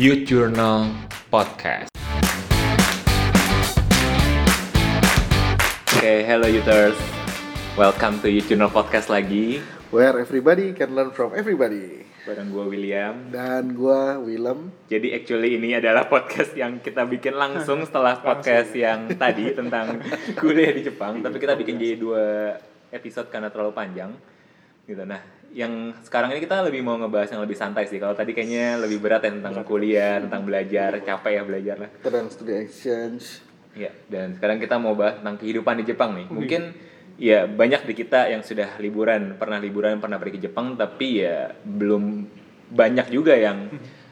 Youth Journal Podcast. Oke, hello Youthers. Welcome to Youth Journal Podcast lagi. Where everybody can learn from everybody. Bareng gue William. Dan gua Willem. Jadi actually ini adalah podcast yang kita bikin langsung setelah podcast yang tadi tentang kuliah di Jepang. Tapi kita bikin jadi dua episode karena terlalu panjang. Gitu. Nah, yang sekarang ini kita lebih mau ngebahas yang lebih santai sih. Kalau tadi kayaknya lebih berat ya tentang kuliah, tentang belajar, capek ya belajar lah. Dan studi exchange. Ya, dan sekarang kita mau bahas tentang kehidupan di Jepang nih. Mungkin ya banyak di kita yang sudah liburan, pernah liburan, pernah pergi ke Jepang, tapi ya belum banyak juga yang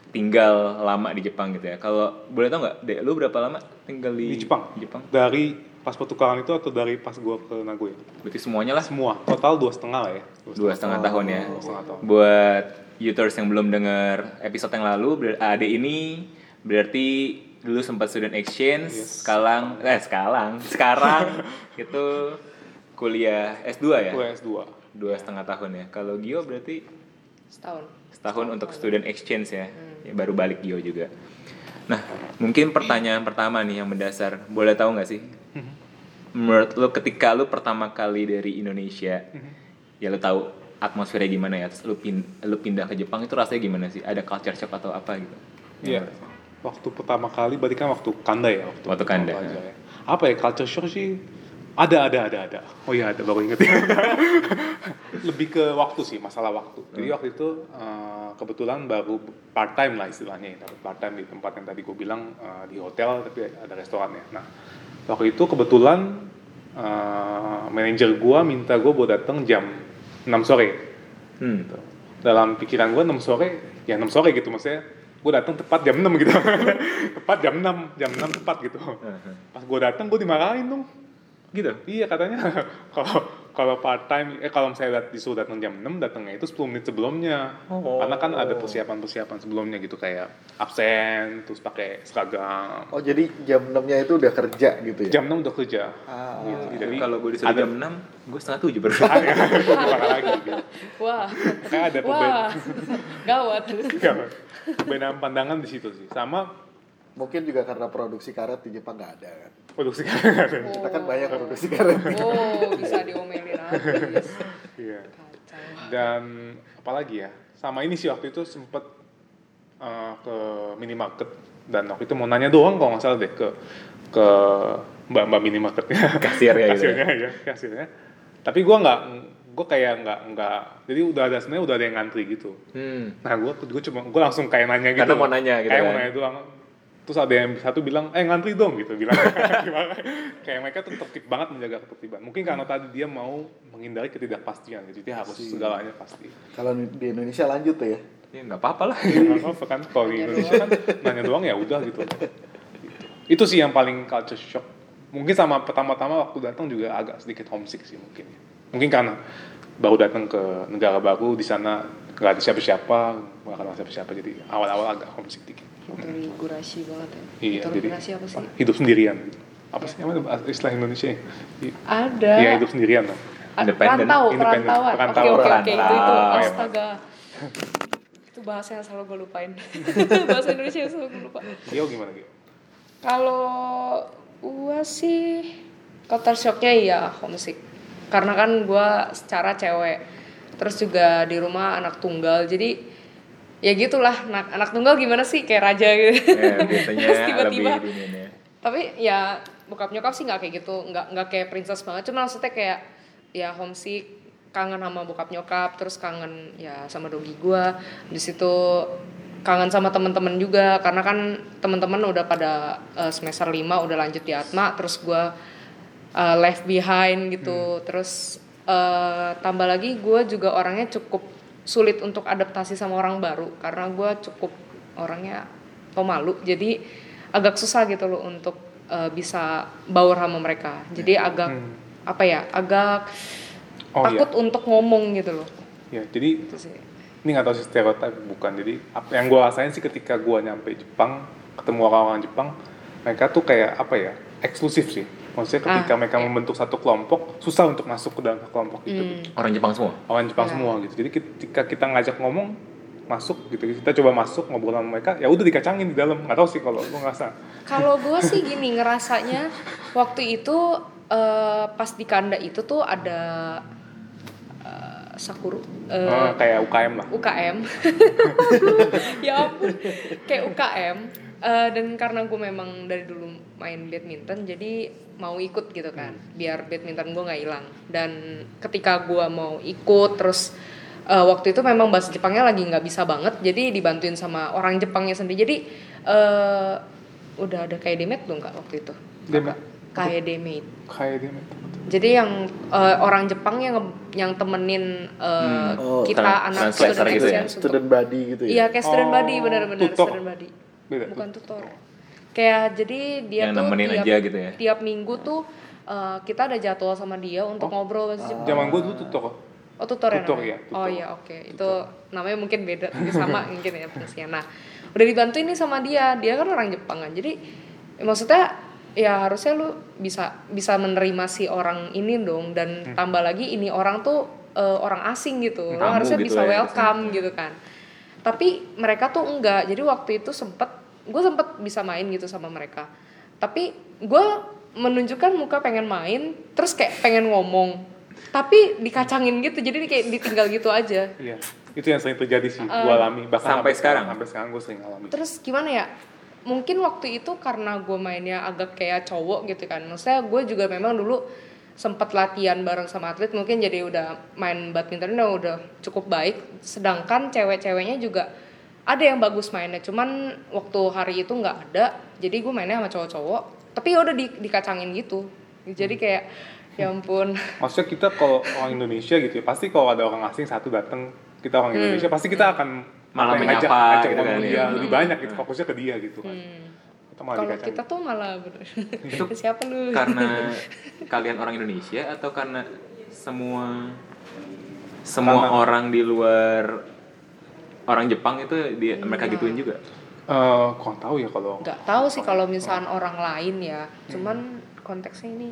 tinggal lama di Jepang gitu ya. Kalau boleh tau nggak, Dek, lu berapa lama tinggal di, Di Jepang? Jepang? Dari pas pertukaran itu atau dari pas gua ke Nagoya? Berarti semuanya lah Semua, total dua setengah lah ya. dua setengah tahun ya. Dua setengah tahun. Buat users yang belum dengar episode yang lalu, ber- Ade ini berarti dulu sempat student exchange, Yes. sekarang eh sekarang sekarang itu kuliah S2 ya. Gua S2. dua setengah tahun ya. Kalau Gio berarti setahun setahun untuk student exchange ya. ya baru balik Gio juga. Nah, mungkin pertanyaan pertama nih yang mendasar, boleh tahu nggak sih? Menurut lu ketika lu pertama kali dari Indonesia, ya lu tahu atmosfernya gimana ya, terus lu, pin, lu pindah ke Jepang itu rasanya gimana sih? Ada culture shock atau apa gitu? Iya. Waktu pertama kali berarti kan waktu Kanda ya waktu, Waktu Kanda, ya. Apa ya culture shock sih? Ada ada ada ada. Oh iya ada baru inget. Lebih ke waktu sih masalah waktu. Jadi waktu itu eh, kebetulan baru part time lah istilahnya. ya. Part time di tempat yang tadi gue bilang eh, di hotel tapi ada restorannya. Nah waktu itu kebetulan eh, manajer gue minta gue buat datang jam 6 sore. Hmm. gitu. dalam pikiran gue 6 sore ya 6 sore gitu maksudnya gue datang tepat jam 6 gitu tepat jam 6 jam 6 tepat gitu pas gue datang gue dimarahin dong Gitu. iya katanya kalau kalau part time eh kalau misalnya dat- disuruh datang jam 6 datangnya itu 10 menit sebelumnya Oh. karena kan ada persiapan persiapan sebelumnya gitu kayak absen terus pakai seragam Oh jadi jam 6 nya itu udah kerja gitu ya? jam 6 udah kerja Ah, gitu. Jadi kalau gue disuruh ada- jam 6, gue setengah 7 baru. Gimana lagi gitu. wah kayak ada wah gawat perbedaan pandangan di situ sih sama Mungkin juga karena produksi karet di Jepang nggak ada kan? produksi Kita kan banyak produksi karet. oh bisa diomelin habis Iya. Dan apalagi ya, sama ini sih waktu itu sempet uh, ke minimarket dan waktu itu mau nanya doang kalau nggak salah deh ke ke mbak mbak minimarketnya. Kasir ya gitu. kasirnya ya, kasirnya. Tapi gua nggak, gue kayak nggak nggak, jadi udah ada sebenarnya udah ada yang ngantri gitu. Hmm. Nah gue gue cuma gue langsung kayak nanya gitu. Karena mau nanya gitu Kayak kan. mau nanya doang. Terus ada yang satu bilang, eh ngantri dong gitu bilang. Kayak mereka tuh tertib banget menjaga ketertiban. Mungkin karena tadi dia mau menghindari ketidakpastian, jadi dia harus segalanya pasti. Kalau di Indonesia lanjut tuh ya? Ya nggak apa-apa lah. Nggak apa-apa kan kalau di Indonesia kan nanya doang ya udah gitu. Itu sih yang paling culture shock. Mungkin sama pertama-tama waktu datang juga agak sedikit homesick sih mungkin. Mungkin karena baru datang ke negara baru di sana nggak ada siapa-siapa, nggak kenal siapa-siapa jadi awal-awal agak homesick dikit. Dari gurasi banget ya. Iya, Itu jadi gurasi apa sih? hidup sendirian. Apa sih namanya? Istilah Indonesia? I- ada. Iya hidup sendirian lah. Ah, Independen. perantau Independen. perantauan. Oke oke oke itu itu. Astaga. Itu bahasa yang selalu gue lupain. Bahasa Indonesia yang selalu gue lupa Dia gimana gitu? Kalau gua sih culture shocknya iya homesick karena kan gua secara cewek. Terus juga di rumah anak tunggal. Jadi ya gitulah anak anak tunggal gimana sih? Kayak raja gitu. Ya, biasanya Terus tiba-tiba tapi ya bokap nyokap sih nggak kayak gitu nggak nggak kayak princess banget. Cuma maksudnya kayak ya homesick kangen sama bokap nyokap terus kangen ya sama dogi gua. Di situ kangen sama temen-temen juga karena kan temen-temen udah pada eh, semester 5 udah lanjut di Atma terus gua eh, left behind gitu. Terus eh, tambah lagi gua juga orangnya cukup sulit untuk adaptasi sama orang baru karena gua cukup orangnya pemalu. Jadi agak susah gitu loh untuk eh, bisa baur sama mereka. Jadi agak Hmm. apa ya agak Oh takut untuk ngomong gitu loh. Iya. Ya, jadi itu sih. ini nggak tahu sih stereotip bukan. Jadi apa yang gue rasain sih ketika gue nyampe Jepang ketemu orang-orang Jepang mereka tuh kayak apa ya eksklusif sih maksudnya ketika Ah, mereka iya. membentuk satu kelompok susah untuk masuk ke dalam kelompok itu Hmm. Orang Jepang semua. orang Jepang Iya. semua gitu jadi ketika kita ngajak ngomong masuk gitu kita coba masuk ngobrol sama mereka ya udah dikacangin di dalam nggak tahu sih kalau lu ngerasa Kalau gue sih gini ngerasanya waktu itu eh, pas di kanda itu tuh ada eh, sakuru eh, kayak UKM lah UKM ya ampun kayak UKM Eh, dan karena gue memang dari dulu main badminton jadi mau ikut gitu kan biar badminton gue nggak hilang dan ketika gue mau ikut terus eh, waktu itu memang bahasa Jepangnya lagi nggak bisa banget jadi dibantuin sama orang Jepangnya sendiri jadi eh, udah ada kayak demet belum kak waktu itu Demet? kayak demet kayak dia jadi yang eh, orang Jepang yang yang temenin eh, Oh, kita anak student gitu ya? Student body gitu ya. Iya kayak student Oh, body benar-benar student body. Beda, Bukan tutor. Kayak jadi dia Yang tuh nemenin tiap, aja gitu ya? tiap minggu tuh uh, kita ada jadwal sama dia untuk ngobrol bahasa Jepang. zaman gue dulu tutor Oh tutor ya Tutor, iya, Oh iya oke. Itu namanya mungkin beda, tapi sama mungkin ya fungsinya. Nah udah dibantuin nih sama dia, dia kan orang Jepang kan. Jadi ya maksudnya ya harusnya lu bisa bisa menerima si orang ini dong dan Hmm. tambah lagi ini orang tuh uh, orang asing gitu. Lu Tamu harusnya gitu bisa ya, welcome gitu kan. Tapi mereka tuh enggak. Jadi waktu itu sempet gue sempet bisa main gitu sama mereka. Tapi gue menunjukkan muka pengen main, terus kayak pengen ngomong, tapi dikacangin gitu. Jadi kayak ditinggal gitu aja. iya itu yang sering terjadi sih gue alami bahkan Sampai sekarang? sampai sekarang gue sering alami Terus gimana ya? Mungkin waktu itu karena gue mainnya agak kayak cowok gitu kan. Maksudnya gue juga memang dulu sempat latihan bareng sama atlet mungkin jadi udah main badminton udah udah cukup baik. Sedangkan cewek-ceweknya juga ada yang bagus mainnya cuman waktu hari itu nggak ada jadi gue mainnya sama cowok-cowok. Tapi ya udah di, dikacangin gitu. Jadi kayak ya ampun. Maksudnya kita kalau orang Indonesia gitu ya pasti kalau ada orang asing satu datang kita orang Indonesia pasti kita akan Malah apa ya, ngajak, menyapa ngajak gitu kan, dia ya. lebih banyak gitu fokusnya ke dia gitu kan kita malah kalau kita tuh malah bener siapa lu? karena kalian orang Indonesia atau karena semua semua Karena- orang di luar orang Jepang itu di mereka gituin juga? Eh, kurang tahu ya kalau nggak tahu sih kalau misalkan orang lain ya. Cuman konteksnya ini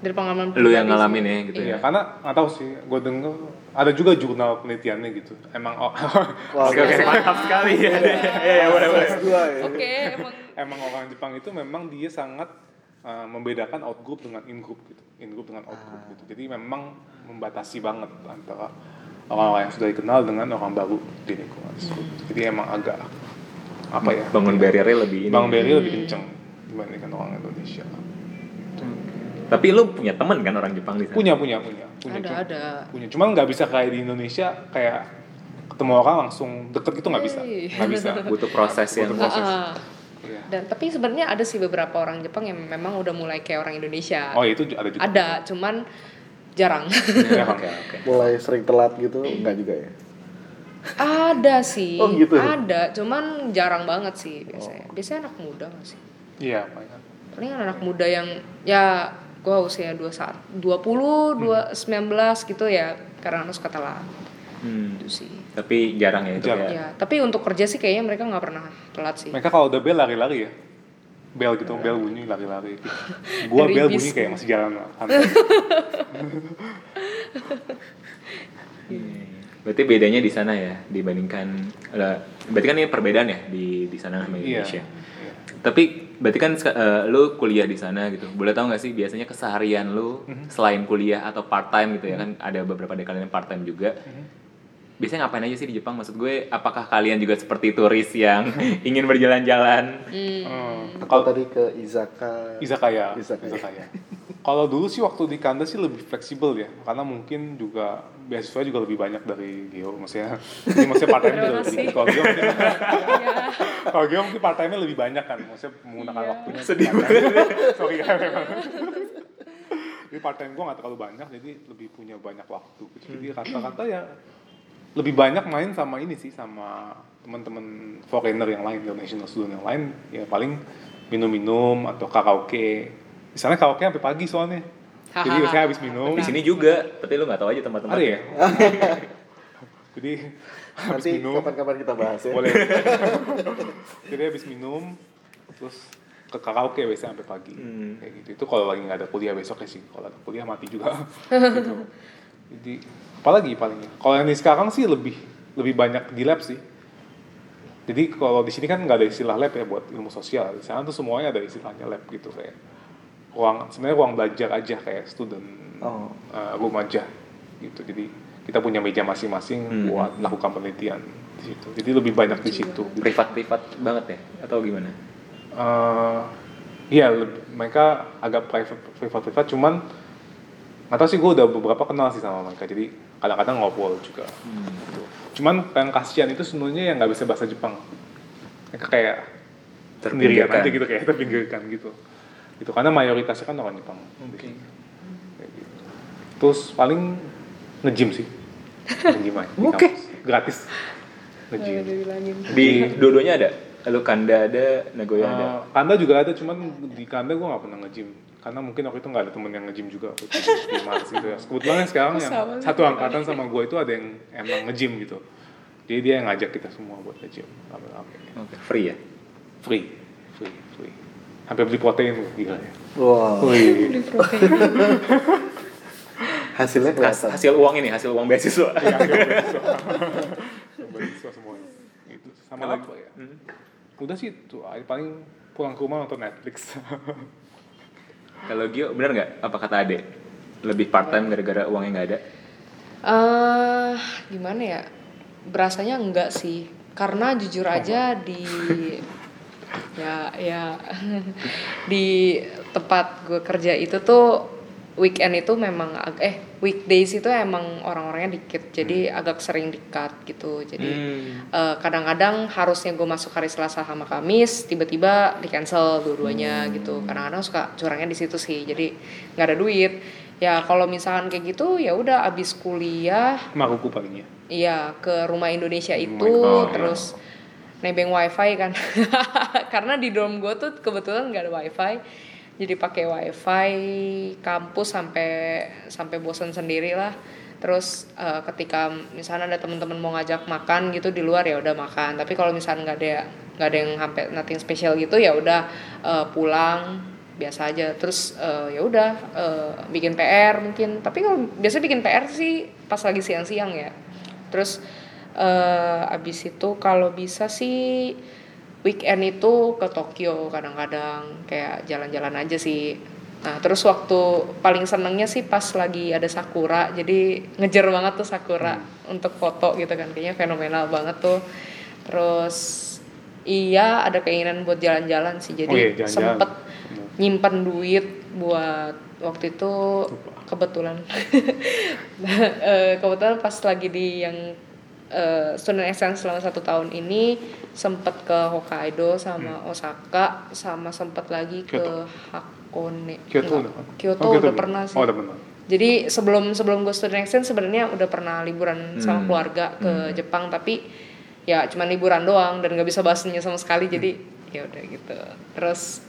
dari pengalaman lu yang ngalamin sih. ya? Gitu Iya, ya karena nggak tahu sih, gue denger ada juga jurnal penelitiannya gitu. Emang oh, oke oke. mantap sekali. Ya ya ya boleh boleh. ya. oke emang emang orang Jepang itu memang dia sangat uh, membedakan out group dengan in group gitu, in group dengan out group gitu. Jadi memang membatasi banget antara orang-orang yang sudah dikenal dengan orang baru di lingkungan tersebut. Jadi emang agak apa ya? bangun barriernya lebih ini Bang Berry lebih kenceng dibandingkan orang Indonesia. tapi lu punya teman kan orang Jepang di sana Punya punya punya punya. ada Cuma- ada punya cuman nggak bisa kayak di Indonesia kayak ketemu orang langsung deket gitu nggak bisa Hey. nggak bisa butuh proses yang Butuh proses. Ah, dan tapi sebenarnya ada sih beberapa orang Jepang yang memang udah mulai kayak orang Indonesia. Oh itu ada juga? Ada cuman jarang. Ya, oke oke. Mulai sering telat gitu, enggak juga ya. ada sih Oh, gitu. ada. Cuman jarang banget sih biasanya. Biasanya anak muda nggak sih? Iya banyak paling anak muda yang ya gua usia dua saat dua puluh dua sembilan belas gitu ya karena harus kata lah. Hmm, itu sih tapi jarang ya itu Jarang. ya ya tapi untuk kerja sih kayaknya mereka nggak pernah telat sih mereka kalau udah bel lari-lari ya bel gitu bel bunyi lari-lari gitu. gua bel bunyi kayak masih jalan santai berarti bedanya di sana ya dibandingkan berarti kan ini perbedaan ya di di sana sama iya Indonesia Iya. Tapi berarti kan eh, lu kuliah di sana gitu. Boleh tahu nggak sih biasanya keseharian lu Mhm. selain kuliah atau part time gitu ya kan ada beberapa dari kalian yang part time juga. Mhm. Biasanya ngapain aja sih di Jepang? Maksud gue apakah kalian juga seperti turis yang ingin berjalan-jalan? Hmm, Kalau tadi ke Izaka. izakaya Izakaya. izakaya kalau dulu sih waktu di Kanda sih lebih fleksibel ya karena mungkin juga beasiswa juga lebih banyak dari Geo maksudnya jadi maksudnya part time lebih kalau Geo mungkin Iya. kalau Geo mungkin part time lebih banyak kan maksudnya menggunakan Iya. waktunya Sedih part-time. sorry ya memang jadi part time gue nggak terlalu banyak jadi lebih punya banyak waktu jadi rata-rata ya lebih banyak main sama ini sih sama teman-teman foreigner yang lain international student yang lain. Ya paling minum-minum atau karaoke. Di sana karaoke sampai pagi soalnya. Jadi saya habis minum. Di sini juga, tapi lu nggak tahu aja tempat-tempat. ada ya? Jadi habis Nanti minum. kapan-kapan kita bahas ya. boleh. Jadi habis minum terus ke karaoke biasanya sampai pagi. Hmm. kayak gitu. Itu kalau lagi nggak ada kuliah besok ya sih. Kalau ada kuliah mati juga. Gitu. Jadi apalagi palingnya kalau yang di sekarang sih lebih lebih banyak di lab sih Jadi kalau di sini kan nggak ada istilah lab ya buat ilmu sosial. Di sana tuh semuanya ada istilahnya lab gitu kayak ruang sebenarnya ruang belajar aja kayak student Oh. uh, room aja gitu. Jadi kita punya meja masing-masing Hmm. buat melakukan penelitian di situ. Jadi lebih banyak di situ. Gitu. Privat-privat banget ya atau gimana? Eh, Iya, mereka agak private, privat, privat, cuman nggak tahu sih gue udah beberapa kenal sih sama mereka, jadi kadang-kadang ngobrol juga. Gitu. Cuman yang kasihan itu sebenarnya yang nggak bisa bahasa Jepang, mereka kayak sendirian Terpinggirkan. aja gitu kayak terpinggirkan gitu. Gitu karena mayoritasnya kan orang Jepang. Oke. Kayak gitu. Terus paling nge-gym sih, nge-gym aja. di Oke. kampus. Gratis. Nge-gym. dibilangin. Di dua-duanya ada. Lalu Kanda ada, Nagoya ada. Uh, Kanda juga ada, cuman di Kanda gue gak pernah nge-gym Karena mungkin waktu itu gak ada temen yang nge-gym juga waktu itu di Mars gitu ya. Kebetulan yang sekarang yang Sama satu angkatan sama gue itu ada yang emang nge-gym gitu. Jadi dia yang ngajak kita semua buat nge-gym Rame-rame. Oke, free ya. Free, free, free. Sampai beli protein tuh, gila ya. Wah, Wih, hasilnya Has- kelihatan. hasil uang ini, hasil uang beasiswa. yang ada beasiswa. Beasiswa semuanya gitu. Sama Kalau- lagi. ya? Hmm. Udah sih tuh, paling pulang ke rumah nonton Netflix Kalau Gio bener nggak apa kata Ade? Lebih part time gara-gara uangnya nggak ada? eh gimana ya? Berasanya enggak sih. Karena jujur aja di ya ya di tempat gue kerja itu tuh weekend itu memang eh weekdays itu emang orang-orangnya dikit jadi agak sering dikat gitu. Jadi Hmm. eh, kadang-kadang harusnya gue masuk hari Selasa sama Kamis tiba-tiba di cancel dua-duanya gitu. Kadang-kadang suka curangnya di situ sih jadi nggak ada duit. Ya kalau misalkan kayak gitu ya udah abis kuliah Maruku palingnya iya ke rumah Indonesia itu Oh, iya. terus nebeng wifi kan. Karena di dorm gue tuh kebetulan nggak ada wifi jadi pakai wifi kampus sampai sampai bosan sendiri lah terus eh, ketika misalnya ada teman-teman mau ngajak makan gitu di luar ya udah makan. Tapi kalau misalnya nggak ada nggak ada yang sampai nothing special gitu ya udah eh, pulang biasa aja. Terus eh, ya udah eh, bikin PR mungkin. Tapi kalau biasa bikin PR sih pas lagi siang-siang ya. Terus eh abis itu kalau bisa sih weekend itu ke Tokyo kadang-kadang kayak jalan-jalan aja sih. Nah terus waktu paling senengnya sih pas lagi ada sakura jadi ngejar banget tuh sakura untuk foto gitu kan kayaknya fenomenal banget tuh. Terus iya ada keinginan buat jalan-jalan sih jadi Oh iya, jalan-jalan. sempet nyimpen duit buat waktu itu kebetulan. Eh, kebetulan pas lagi di yang eh, student exchange selama satu tahun ini sempet ke Hokkaido sama Osaka sama sempet lagi ke Hmm. Kyoto. Hakone. Kyoto Enggak, udah Kyoto Oh, udah pernah sih. Oh udah pernah. Jadi sebelum sebelum gue student exchange sebenarnya udah pernah liburan sama Hmm. keluarga ke Jepang tapi ya cuman liburan doang dan nggak bisa bahasanya sama sekali jadi ya udah gitu. Terus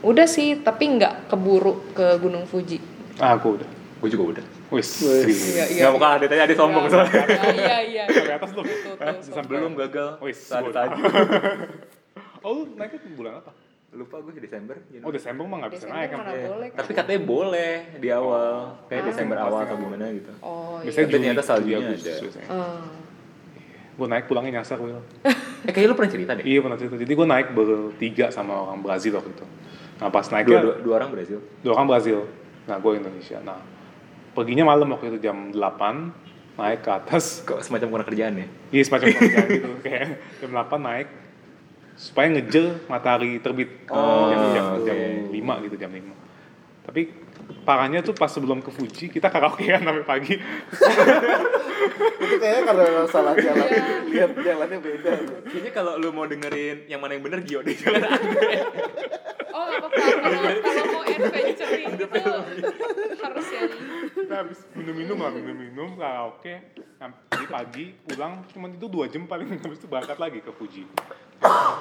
udah sih tapi nggak keburu ke Gunung Fuji. Ah aku udah. Gue juga udah. Wis Iya, iya. Nggak mau kalah deh, tadi ada sombong Iya, soalnya. iya iya Sampai atas lu Sampai Belum gagal. Wis, bodoh. tadi. Oh lu naiknya bulan apa? Lupa gue Desember. Oh Desember mah gak bisa Desember naik kan boleh kan? Tapi katanya boleh di awal, kayak Ah. Desember awal atau gimana gitu. oh iya Biasanya ternyata saljunya ada. Eh, Gue naik pulangnya nyasar Will. Eh kayaknya lu pernah cerita deh. Iya pernah cerita. Jadi gue naik bertiga sama orang Brazil waktu itu. Nah pas Dua, naiknya dua, dua orang Brazil. dua orang Brazil. Nah gue Indonesia. Nah perginya malam waktu itu jam 8 naik ke atas. Kok semacam kurang kerjaan ya? Iya semacam kerjaan gitu. Kayak jam 8 naik supaya ngejer matahari terbit Oh, jam, jam, oke. jam 5 gitu jam 5. Tapi parahnya tuh pas sebelum ke Fuji kita karaokean sampai pagi. Itu kayaknya karena salah jalan. Iya. Lihat jalannya beda. Kayaknya kalau lu mau dengerin yang mana yang bener Gio deh, Andre. oh nggak apa-apa. Kalau kalau mau adventuring gitu harus yang kita habis minum-minum lah minum-minum karaoke sampai pagi pulang cuma itu dua jam paling habis itu berangkat lagi ke Fuji.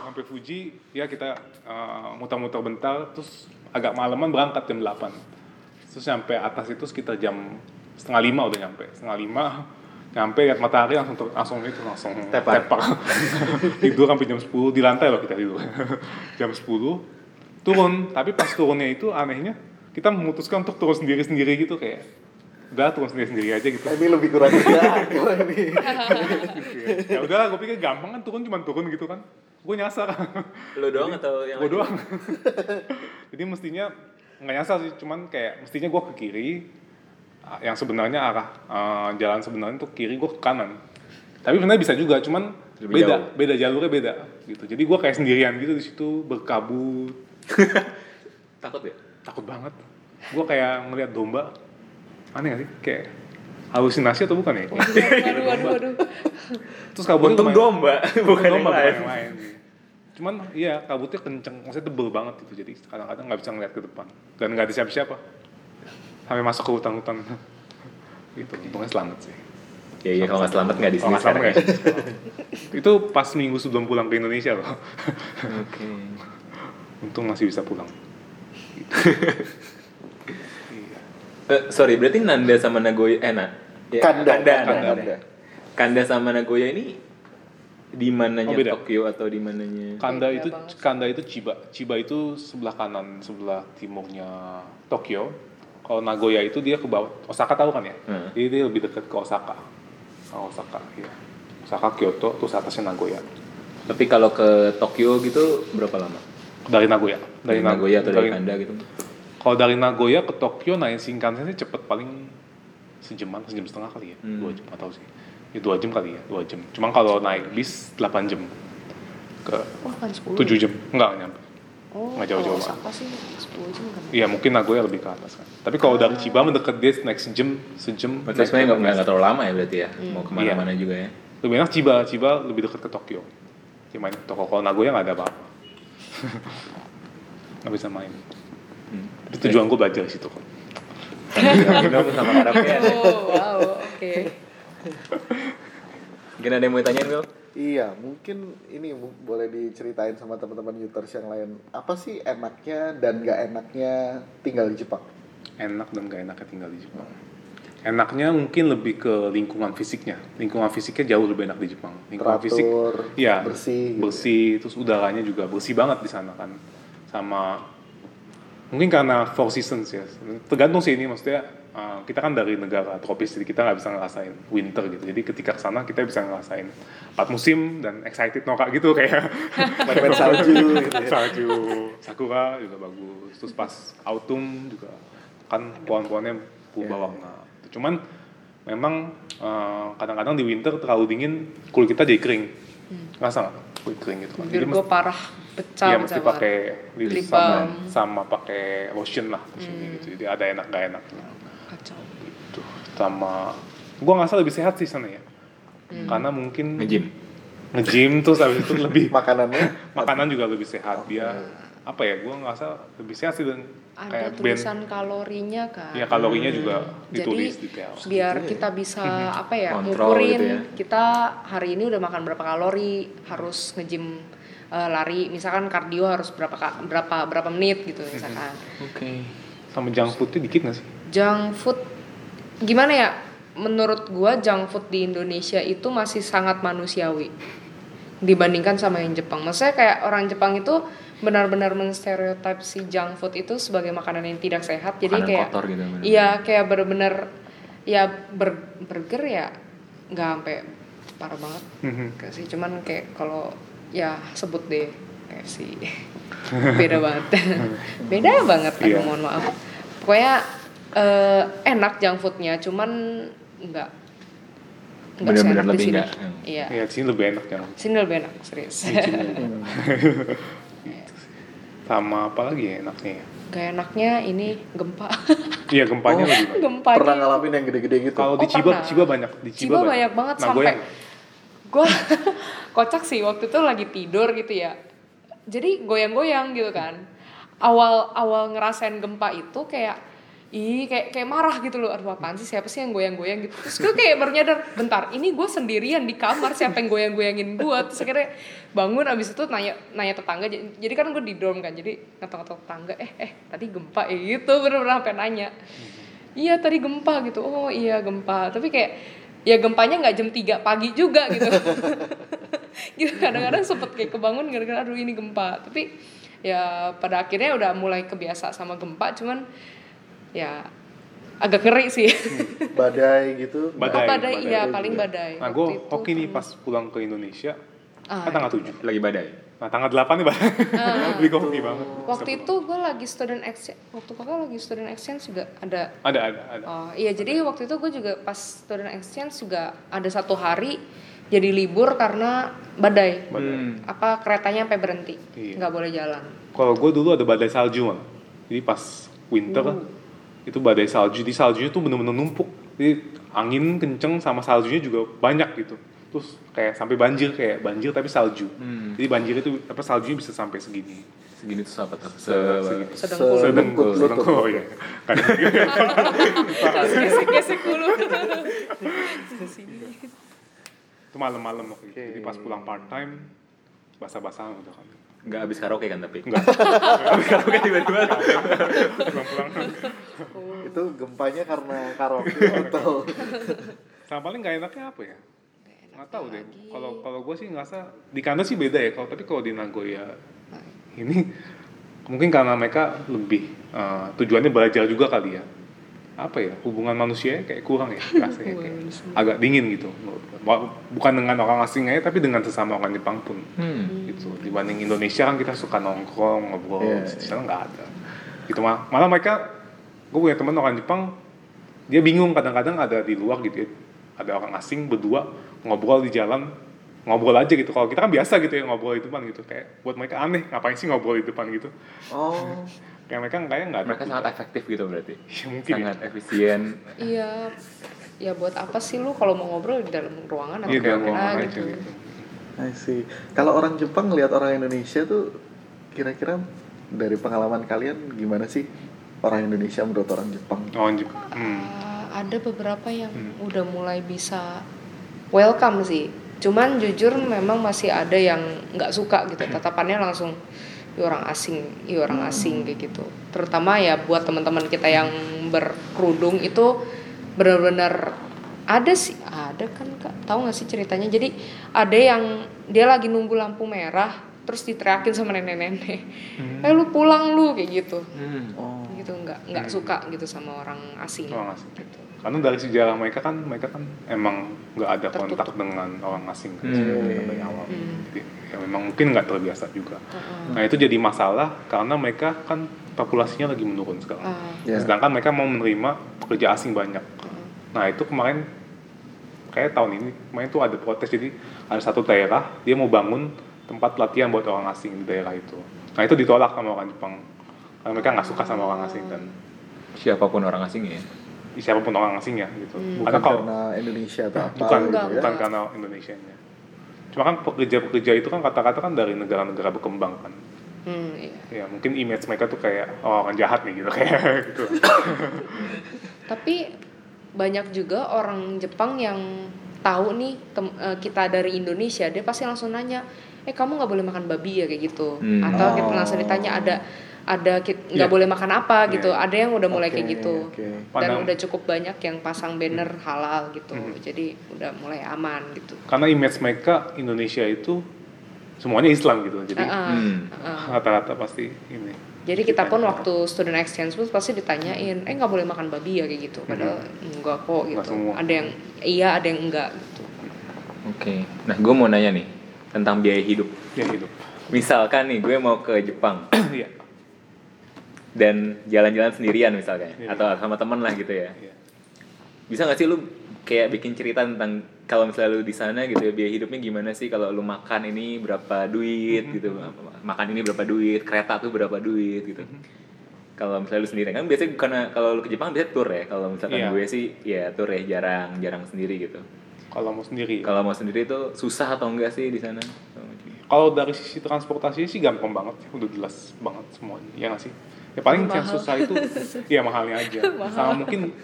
Sampai Fuji ya kita eh, muter-muter bentar terus agak malaman berangkat jam 8 terus sampai atas itu sekitar jam setengah lima udah nyampe. Setengah lima nyampe lihat matahari langsung ter- langsung itu langsung Tepar. tidur sampai jam 10 di lantai loh kita tidur. Jam 10 turun. Tapi pas turunnya itu anehnya kita memutuskan untuk turun sendiri-sendiri gitu kayak udah turun sendiri sendiri aja gitu. Ini lebih kurang kerjaan ini. ya udahlah gue pikir gampang kan turun cuma turun gitu kan. Gue nyasar. Lo doang atau yang gue doang. Jadi mestinya nggak nyasar sih cuman kayak mestinya gue ke kiri. Ah, yang sebenarnya arah eh, jalan sebenarnya tuh kiri gue ke kanan. Tapi sebenarnya bisa juga cuman Lebih beda jauh. beda jalurnya beda gitu. Jadi gue kayak sendirian gitu di situ berkabut Takut ya? takut banget. Gue kayak ngeliat domba. Aneh gak sih? Kayak halusinasi atau bukan ya? Waduh waduh waduh terus kabutnya Untung domba, bukan yang domba, lain. yang lain. Cuman iya kabutnya kenceng. Maksudnya tebel banget gitu. Jadi kadang-kadang nggak bisa ngeliat ke depan. Dan nggak ada siapa-siapa. Sampai masuk ke hutan-hutan. Gitu. Untungnya selamat sih. Ya iya kalau nggak selamat nggak di sini sekarang. nggak itu pas minggu sebelum pulang ke Indonesia loh. Oke. Untung masih bisa pulang iya Eh, sorry, berarti Nanda sama Nagoya eh nah, ya, Kanda, Kanda, Kanda, Kanda. Kanda. Kanda sama Nagoya ini di mananya Oh, beda. Tokyo atau di mananya? Kanda Beda itu. Kanda itu Chiba. Chiba itu sebelah kanan, sebelah timurnya Tokyo. Kalau Nagoya itu dia ke bawah. Osaka tahu kan ya? Hmm. Jadi dia lebih dekat ke Osaka. Oh, Osaka, iya. Osaka, Kyoto, terus atasnya Nagoya. Tapi kalau ke Tokyo gitu berapa lama? Dari Nagoya. Dari Nag- Nagoya atau dari Kanda gitu? Kalau dari Nagoya ke Tokyo naik Shinkansen sih cepet paling sejaman, sejam setengah kali ya, Hmm. dua jam atau sih, ya dua jam kali ya, dua jam. Cuma kalau naik bis 8 jam ke oh 10 7 jam, enggak nggak nyampe. oh Nggak jauh-jauh kalau banget. Osaka sih 10 jam kan Iya mungkin Nagoya lebih ke atas kan. Tapi kalau dari Chiba mendekat dia naik sejam, sejam. Berarti sebenarnya nggak nggak terlalu lama ya berarti ya? Hmm. Mau ke mana-mana Iya. juga ya? Lebih enak Chiba, Chiba lebih dekat ke Tokyo. Ke Tokyo. Kalau Nagoya nggak ada apa-apa. nggak bisa main. Hmm. Tapi tujuan gue belajar di situ kok. Sama karaoke. oh wow oke Mungkin ada yang mau ditanyain Mil? Iya, mungkin ini boleh diceritain sama teman-teman Uters yang lain. Apa sih enaknya dan gak enaknya tinggal di Jepang? Enak dan gak enaknya tinggal di Jepang. Enaknya mungkin lebih ke lingkungan fisiknya. Lingkungan fisiknya jauh lebih enak di Jepang. Lingkungan fisik, Teratur, ya bersih gitu. bersih. Terus udaranya juga bersih banget di sana kan. Sama mungkin karena four seasons ya. Tergantung sih ini maksudnya uh, kita kan dari negara tropis jadi kita nggak bisa ngerasain winter gitu. Jadi ketika ke sana kita bisa ngerasain empat musim dan excited norak gitu kayak Main salju gitu ya. salju sakura juga bagus terus pas autumn juga kan pohon-pohonnya berubah warna cuman memang eh, kadang-kadang di winter terlalu dingin kulit kita jadi kering. Ngerasa nggak? Kulit kering gitu kan jadi gue mesti parah pecah ya mesti pakai lip sama sama pakai lotion lah lotion gitu. Jadi ada enak gak enaknya kacau. Gitu. Sama gua ngerasa lebih sehat sih sana ya. Karena mungkin Nge-gym? nge-gym terus habis itu lebih Makanannya? Makanan juga lebih sehat dia apa ya gue ngerasa lebih sehat sih dan ada kayak band. tulisan kalorinya kan. Ya kalorinya juga ditulis jadi detail. Biar kita bisa apa ya Kontrol ngukurin gitu ya. kita hari ini udah makan berapa kalori harus ngejim eh, lari. Misalkan kardio harus berapa berapa berapa menit gitu misalkan. Oke. sama junk foodnya dikit gak sih? Junk food gimana ya? Menurut gua junk food di Indonesia itu masih sangat manusiawi dibandingkan sama yang Jepang. Maksudnya kayak orang Jepang itu benar-benar menstereotip si junk food itu sebagai makanan yang tidak sehat. Jadi Makanan kayak kotor gitu, bener-bener. iya kayak bener-bener ya ber- burger ya nggak sampai parah banget. Mhm. Kayak sih cuman kayak kalau ya sebut deh kayak sih beda banget. Beda banget aduh Iya. mohon maaf. Pokoknya eh, enak junk foodnya cuman nggak di lebih sini. nggak. iya. Ya di sini lebih enak yang sini lebih enak serius sama apa lagi ya enaknya ya gak enaknya ini gempa iya gempanya lebih banyak. gempa pernah ngalamin yang gede-gede gitu. kalau di Oh, Chiba pernah. Chiba banyak di Ciba banyak banget Nagoya sampai gue kocak sih waktu itu lagi tidur gitu ya jadi goyang-goyang gitu kan awal awal ngerasain gempa itu kayak ih kayak kayak marah gitu loh. Aduh apaan sih? Siapa sih yang goyang-goyang gitu? Terus gue kayak baru nyadar bentar ini gue sendirian di kamar. Siapa yang goyang-goyangin gue terus akhirnya bangun abis itu nanya nanya tetangga. Jadi kan gue di dorm kan jadi ngetok-ngetok tetangga eh eh tadi gempa. Ya gitu bener-bener sampai nanya. Iya tadi gempa gitu. Oh iya gempa. Tapi kayak ya gempanya nggak jam 3 pagi juga gitu. Gitu kadang-kadang sempet kayak kebangun gara-gara aduh ini gempa. Tapi ya pada akhirnya udah mulai kebiasa sama gempa cuman ya agak ngeri sih. badai gitu Badai, oh, badai, badai iya juga. paling badai. Nah, gue hoki nih pas pulang ke Indonesia, Ah, kan tanggal 7. Lagi badai. Nah, tanggal 8 nih, badai. Beli gue hoki banget. Waktu itu gue lagi student exchange, waktu kakak lagi student exchange juga ada. Ada, ada, ada. Oh iya jadi waktu itu gue juga pas student exchange juga ada satu hari jadi libur karena badai. Hmm. Apa keretanya sampai berhenti, Iya. nggak boleh jalan. Kalau gue dulu ada badai salju malah. Jadi pas winter Uh. Itu badai salju. Di saljunya tuh bener-bener numpuk. Jadi angin kenceng sama saljunya juga banyak gitu. Terus kayak sampai banjir kayak banjir tapi salju. Hmm. Jadi banjir itu apa saljunya bisa sampai segini. Segini tuh apa tuh? Se Segini. Sedengkul. Sedengkul. Sedengkul. Oh iya. Kan dulu. itu malam-malam waktu itu. Jadi pas pulang part time basah-basahan udah kan. Enggak habis karaoke kan tapi. Enggak. habis karaoke tiba-tiba. Pulang-pulang. itu gempanya karena karaoke atau Sama paling nggak enaknya apa ya? Nggak tahu deh. Kalau kalau gue sih ngerasa di Kanada sih beda ya. Kalau tapi kalau di Nagoya ini mungkin karena mereka lebih eh, tujuannya belajar juga kali ya. Apa ya hubungan manusia kayak kurang ya rasanya kayak agak dingin gitu. Bukan dengan orang asing aja tapi dengan sesama orang Jepang pun. Hmm. gitu. Dibanding Indonesia kan kita suka nongkrong ngobrol, Iya, di sana nggak ada. Gitu. Mah malah mereka gue punya teman orang Jepang dia bingung kadang-kadang ada di luar gitu ya. Ada orang asing berdua ngobrol di jalan ngobrol aja gitu. Kalau kita kan biasa gitu ya ngobrol di depan gitu. Kayak buat mereka aneh ngapain sih ngobrol di depan gitu? Oh kayak mereka kayak nggak ada Mereka sangat efektif gitu berarti. Ya, mungkin ya. sangat efisien. Iya, ya buat apa sih lu kalau mau ngobrol di dalam ruangan atau Iya, dalam ruangan aja gitu. gitu. I see. Kalau orang Jepang ngelihat orang Indonesia tuh kira-kira dari pengalaman kalian gimana sih orang Indonesia menurut orang Jepang? oh hmm. Ah, ada beberapa yang Hmm. udah mulai bisa welcome sih. Cuman jujur memang masih ada yang nggak suka gitu. Tatapannya langsung "Ih, orang asing, Ih, orang asing kayak gitu. Terutama ya buat teman-teman kita yang berkerudung itu benar-benar ada sih. Ada kan kak? Tahu nggak sih ceritanya? Jadi ada yang dia lagi nunggu lampu merah terus diteriakin sama nenek-nenek. Eh lu pulang lu kayak gitu. Hmm. Oh. gitu nggak nggak suka gitu sama orang asing. Orang asing. Gitu karena dari sejarah mereka kan mereka kan emang nggak ada kontak Tertutup. dengan orang asing kan Hmm. sebenarnya dari awal Hmm. Jadi, ya memang mungkin nggak terbiasa juga Heeh. nah itu jadi masalah karena mereka kan populasinya lagi menurun sekarang Ah, Ya. sedangkan mereka mau menerima pekerja asing banyak nah itu kemarin kayak tahun ini kemarin tuh ada protes jadi ada satu daerah dia mau bangun tempat pelatihan buat orang asing di daerah itu nah itu ditolak sama orang Jepang karena mereka nggak suka sama orang asing kan Siapa pun orang asing ya. Siapa pun orang asing ya gitu Bukan karena kalau karena Indonesia atau apa bukan gitu ya? bukan karena Indonesia nya cuma kan pekerja-pekerja itu kan kata-kata kan dari negara-negara berkembang kan hmm, iya. ya mungkin image mereka tuh kayak oh, orang jahat nih gitu kayak gitu tapi banyak juga orang Jepang yang tahu nih tem- eh, kita dari Indonesia dia pasti langsung nanya eh kamu nggak boleh makan babi ya kayak gitu Hmm. atau kita Oh. langsung ditanya ada ada nggak Iya. boleh makan apa gitu Iya. ada yang udah mulai Oke, kayak gitu oke. dan udah cukup banyak yang pasang banner halal gitu Hmm. jadi udah mulai aman gitu karena image mereka Indonesia itu semuanya Islam gitu jadi Hmm. rata-rata pasti ini Jadi kita pun waktu student exchange pun pasti ditanyain, eh nggak boleh makan babi ya kayak gitu. Padahal enggak kok gitu. semua. Ada yang iya, ada yang enggak gitu. Oke. Nah, gue mau nanya nih tentang biaya hidup. ya hidup Misalkan nih gue mau ke Jepang iya dan jalan-jalan sendirian misalkan Iya. atau sama temen lah gitu ya. iya. Bisa gak sih lu kayak bikin cerita tentang kalau misalnya lu di sana gitu ya biaya hidupnya gimana sih? Kalau lu makan ini berapa duit gitu makan ini berapa duit kereta tuh berapa duit gitu. Kalau misalnya lu sendiri kan biasanya karena kalau lu ke Jepang biasanya tour ya? Kalau misalkan Iya. gue sih ya tour ya jarang jarang sendiri gitu. Kalau mau sendiri kalau mau sendiri itu susah atau enggak sih di sana? Kalau dari sisi transportasi sih gampang banget udah jelas banget semuanya ya nggak sih ya paling yang Mahal. susah itu ya mahalnya aja. Sama mungkin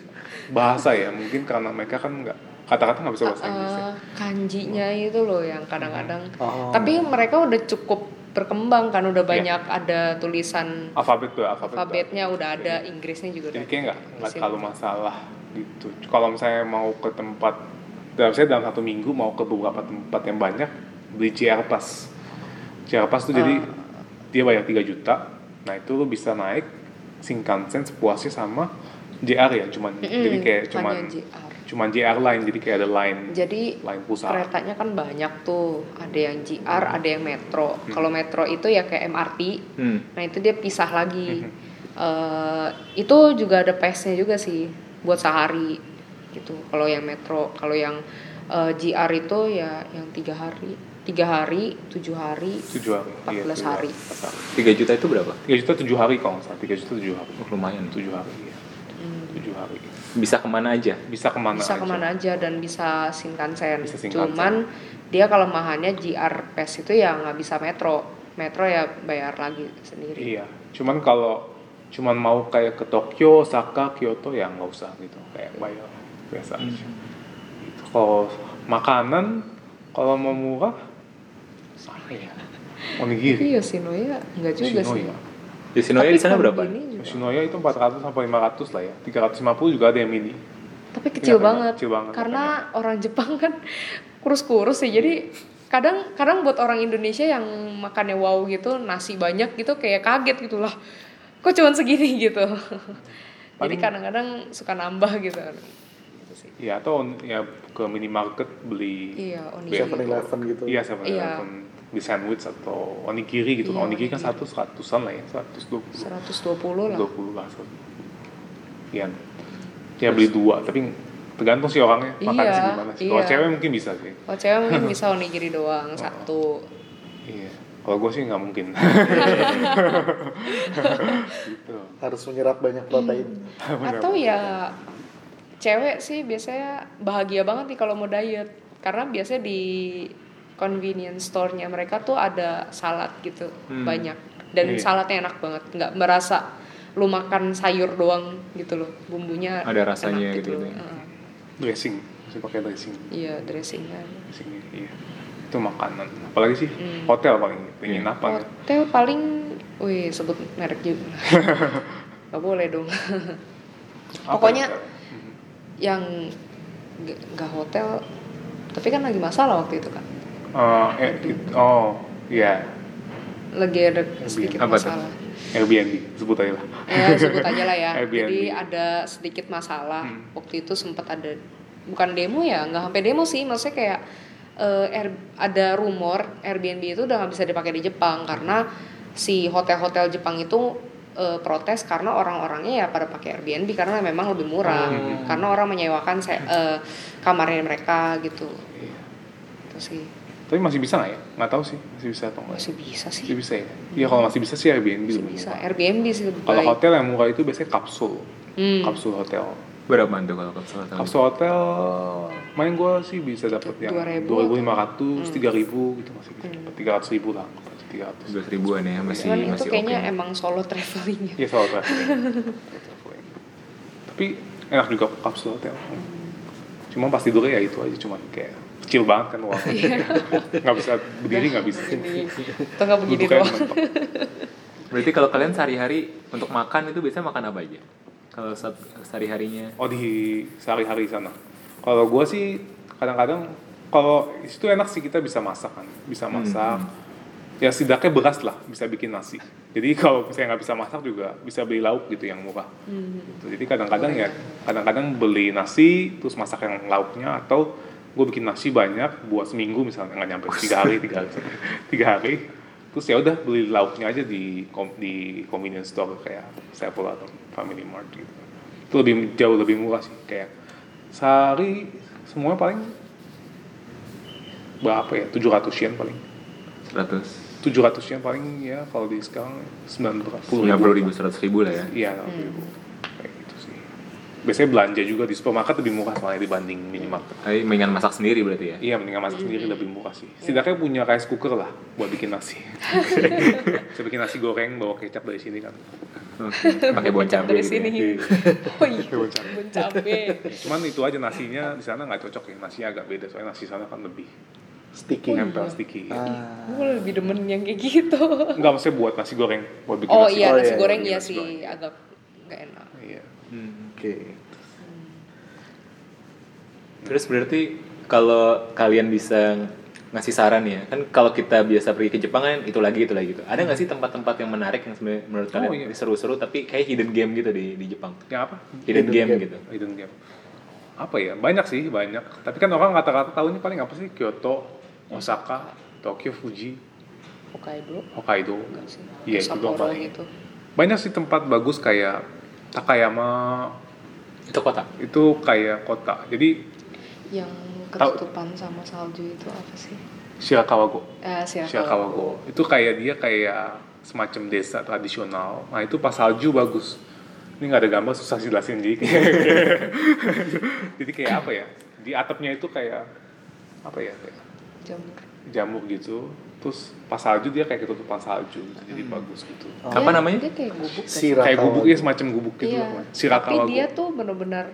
bahasa ya mungkin karena mereka kan nggak kata-kata nggak bisa bahasa Inggris ya. Eh, kanjinya itu loh yang kadang-kadang. Oh. Tapi mereka udah cukup berkembang kan, udah banyak ada tulisan alfabet tuh alfabet, alfabetnya udah ada, Inggrisnya juga jadi kayak nggak nggak terlalu masalah gitu. Kalau misalnya mau ke tempat dalam saya dalam satu minggu mau ke beberapa tempat yang banyak beli JR Pass JR Pass tuh jadi Ah. dia bayar 3 juta nah itu lu bisa naik Shinkansen sepuasnya sama JR ya cuman Mm-mm, jadi kayak cuman JR. cuman JR line jadi kayak ada line Jadi line pusat keretanya kan banyak tuh, ada yang JR, ada yang metro. Kalau metro itu ya kayak MRT, Hmm. nah itu dia pisah lagi. Mhm. Eh, itu juga ada pace-nya juga sih buat sehari gitu. Kalau yang metro, kalau yang JR itu ya yang tiga hari, tiga hari, tujuh hari, tujuh hari 14 iya, tujuh hari. 14 hari. 3 juta itu berapa? tiga juta tujuh hari kalau nggak salah tiga juta tujuh hari Oh, lumayan. tujuh hari iya Hmm. tujuh hari Bisa ke mana aja? bisa ke mana bisa aja. ke mana aja dan bisa Shinkansen. Bisa Shinkansen. Cuman dia kelemahannya JR Pass itu ya nggak bisa metro. Metro ya bayar lagi sendiri. iya cuman kalau cuman mau kayak ke Tokyo Osaka Kyoto ya nggak usah gitu kayak bayar biasa aja gitu. kalau makanan kalau mau murah sama ya onigiri Iya Yoshinoya nggak juga sih. Yoshinoya Yoshinoya Tapi di sana berapa? Yoshinoya itu 400 sampai 500 lah ya 350 juga ada yang mini Tapi kecil Iya, banget. kecil banget, Karena orang Jepang kan kurus-kurus sih. Jadi kadang kadang buat orang Indonesia yang makannya wow gitu nasi banyak gitu kayak kaget gitu lah. Kok cuman segini gitu. Jadi Paling- kadang-kadang suka nambah gitu. Gitu sih. ya atau on- ya ke minimarket beli Iya, onigiri. Seven Eleven gitu. Iya, seven Iya. Beli sandwich atau onigiri gitu. Iya, onigiri kan satu seratusan lah ya, seratus dua puluh. 120 lah. Dua puluh lah. satu. Iya. Ya beli dua, tapi tergantung sih orangnya makan Iya, sih gimana sih. Kalau iya. cewek mungkin bisa sih. Kalau cewek mungkin bisa onigiri doang satu. Iya. Kalau gue sih nggak mungkin. gitu. Harus menyerap banyak protein. Atau ya cewek sih biasanya bahagia banget nih kalau mau diet karena biasanya di convenience store-nya mereka tuh ada salad gitu Hmm. banyak dan Iya. saladnya enak banget nggak merasa lu makan sayur doang gitu loh bumbunya Ada rasanya enak gitu loh. ya. Heeh. Dressing, masih pakai dressing. iya dressingnya Dressingnya, iya. Itu makanan. Apalagi sih Hmm. hotel paling pengen Iya. apa? ya? hotel paling wih sebut merek juga nggak boleh dong Apa Pokoknya- hotel? yang nggak hotel tapi kan lagi masalah waktu itu kan Eh, eh, it- oh, iya. lagi ada sedikit Apa masalah Airbnb sebut aja lah. ya sebut aja lah ya Airbnb. jadi ada sedikit masalah Hmm. waktu itu sempat ada bukan demo ya nggak sampai demo sih maksudnya kayak eh, Air- ada rumor Airbnb itu udah nggak bisa dipakai di Jepang karena si hotel-hotel Jepang itu eh, protes karena orang-orangnya ya pada pakai Airbnb karena memang lebih murah Hmm. karena orang menyewakan se- eh, kamarnya mereka gitu Iya. itu sih Tapi masih bisa nggak ya? Nggak tahu sih, masih bisa atau nggak? masih bisa Masih sih bisa ya? Iya kalau masih bisa sih Airbnb masih bisa murah. Airbnb sih lebih Kalau hotel yang murah itu biasanya kapsul, Hmm. kapsul hotel. Berapa tuh kalau kapsul hotel? Kapsul hotel, main gue sih bisa dapat yang 2.000 dua ribu lima ratus, tiga ribu gitu masih bisa. Hmm. Tiga ratus ribu lah, tiga ratus. Dua ribuan ya masih Cuman itu masih oke. kayaknya emang solo traveling Iya soal traveling. Traveling. Tapi enak juga kapsul hotel. Cuma pas tidurnya ya itu aja, cuma kayak kecil banget kan uang. nggak bisa berdiri nggak bisa. Begini. Atau nggak begini doang. Berarti kalau kalian sehari-hari untuk makan itu biasanya makan apa aja? Kalau sehari-harinya Oh di sehari-hari sana. Kalau gue sih kadang-kadang kalau itu enak sih kita bisa masak kan, bisa masak. Ya setidaknya beras lah bisa bikin nasi. Jadi kalau misalnya nggak bisa masak juga bisa beli lauk gitu yang murah. Gitu. Jadi kadang-kadang ya kadang-kadang beli nasi terus masak yang lauknya atau gue bikin nasi banyak buat seminggu misalnya nggak nyampe tiga hari tiga hari. Tiga hari. Terus ya udah beli lauknya aja di di convenience store kayak Sephul atau Family Mart gitu. Itu lebih jauh lebih murah sih kayak sehari semuanya paling berapa ya? 700 yen paling. 100 700 yen paling ya kalau di sekarang 90 90 ribu, 100 ribu lah ya. Iya 90 ribu. Sih biasanya belanja juga di supermarket lebih murah soalnya dibanding minimarket Tapi mendingan masak sendiri berarti ya? Iya, mendingan masak sendiri lebih murah sih. Setidaknya punya rice cooker lah buat bikin nasi. Bisa bikin nasi goreng bawa kecap dari sini kan. Oke, Pakai bon cabe dari gitu ya. sini. Oh iya, bon cabe. Cuman itu aja nasinya di sana nggak cocok ya. Nasinya agak beda soalnya nasi sana kan lebih Sticky. nempel sticky. Ah. Gue lebih demen yang kayak gitu. Enggak maksudnya buat nasi goreng, buat bikin Oh nasi iya, Oh, nasi iya, goreng iya, iya nasi sih goreng. agak nggak enak. Iya. Hmm. Oke. Terus berarti kalau kalian bisa ngasih saran ya kan kalau kita biasa pergi ke Jepang kan itu lagi itu lagi gitu. Ada nggak sih tempat-tempat yang menarik yang sebenarnya menurut Oh, kalian iya. seru-seru tapi kayak hidden game gitu di di Jepang? Yang apa? Hidden, Hidden game, game. gitu. Hidden game. Apa ya? Banyak sih banyak. Tapi kan orang rata-rata tahunya paling apa sih? Kyoto Osaka Tokyo Fuji. Hokkaido. Hokkaido. Enggak sih. Iya, itu paling. gitu. Banyak sih tempat bagus kayak Takayama itu kota itu kayak kota jadi yang ketutupan sama salju itu apa sih? Shirakawago. Eh Shirakawa Shirakawago. Itu kayak dia kayak semacam desa tradisional. Nah itu pas salju bagus. Ini nggak ada gambar susah sih. Jelasin jadi kayak jadi kayak apa ya? Di atapnya itu kayak apa ya? Kayak jamur. jamur gitu terus pas salju dia kayak ketutupan salju gitu. jadi bagus gitu Oh. Apa namanya? dia kayak gubuk kan? Kayak gubuk ya semacam gubuk gitu iya loh tapi dia tuh bener-bener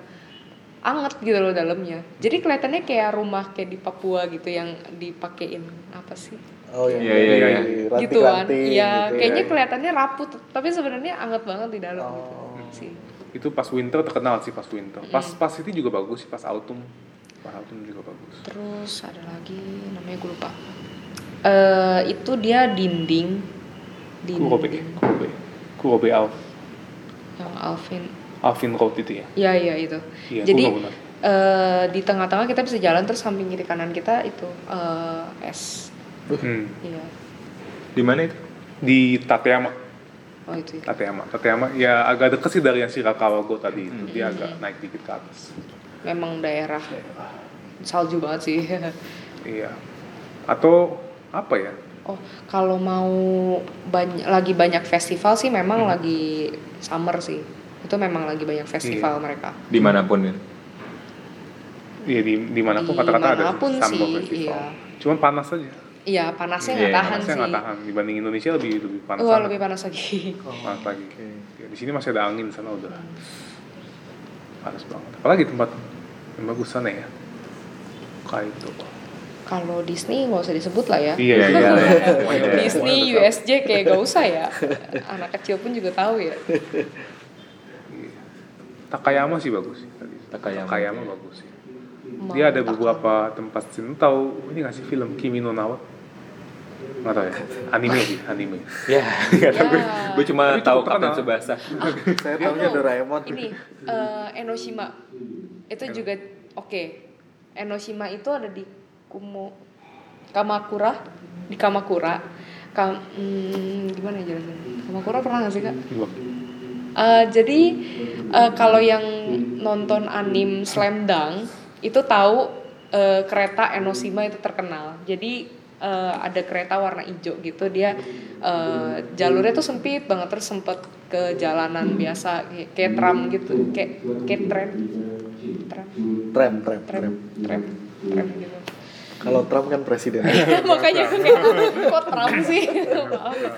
anget gitu loh dalamnya jadi kelihatannya kayak rumah kayak di Papua gitu yang dipakein apa sih Oh iya, Iya, iya, iya. gitu kan ranting-ranting iya gitu ya. kayaknya kelihatannya rapuh tapi sebenarnya anget banget di dalam Oh. gitu sih itu pas winter terkenal sih pas winter pas Mm. pas itu juga bagus sih pas autumn pas autumn juga bagus terus ada lagi namanya gue lupa eh itu dia dinding Kurobe dinding Kurobe Kurobe Alf yang Alvin Alvin Road itu ya Iya iya itu. Iya, Jadi eh, di tengah-tengah kita bisa jalan terus samping kiri kanan kita itu eh, es. Hmm. Iya. di mana itu di Tateyama Oh itu. itu. Tateyama Tateyama ya agak deket sih dari yang Shirakawago tadi itu Hmm. dia agak naik dikit ke atas Memang daerah salju banget sih. iya atau apa ya oh kalau mau banyak lagi banyak festival sih memang Hmm. lagi summer sih. Itu memang lagi banyak festival Iya. mereka. di mana pun ya Iya di di mana pun kata-kata ada Di mana pun sih Summer sih, Festival. iya. Cuman panas aja. Iya panasnya Iya, nggak tahan Panasnya sih. nggak tahan dibanding Indonesia lebih lebih panas. Wah sana. lebih panas lagi. panas lagi. Oke. Ya, di sini masih ada angin sana udah panas banget. Apalagi tempat yang bagus sana ya. Kaido. Kalau Disney nggak usah disebut lah ya. Iya Iya, iya. iya. Disney, semuanya tetap. USJ kayak gak usah ya. Anak kecil pun juga tahu ya. Iya. Takayama sih bagus sih tadi. Takayama. bagus sih. Dia ada beberapa tempat sih. Lu tahu ini nggak sih film Kimi no Nawa? Nggak tahu ya. Anime sih, anime. ya nggak tahu gue Ya. gue cuma Tapi tahu Kapten terkenal. Subasa Saya tahunya Doraemon. Ini eh, Enoshima. Itu juga oke. Enoshima itu ada di Kumo Kamakura di Kamakura. Kam, hmm, gimana ya jelasin? Kamakura pernah nggak sih kak? Eh, jadi eh, kalau yang nonton anim Slam Dunk itu tahu eh, kereta Enoshima itu terkenal. Jadi eh, ada kereta warna hijau gitu dia eh, jalurnya tuh sempit banget terus sempet ke jalanan biasa kayak, kayak tram gitu kayak kayak tram tram Tram, tram, tram tram. tram tram gitu. Kalau Trump kan presiden. Makanya gue kayak kok tram sih?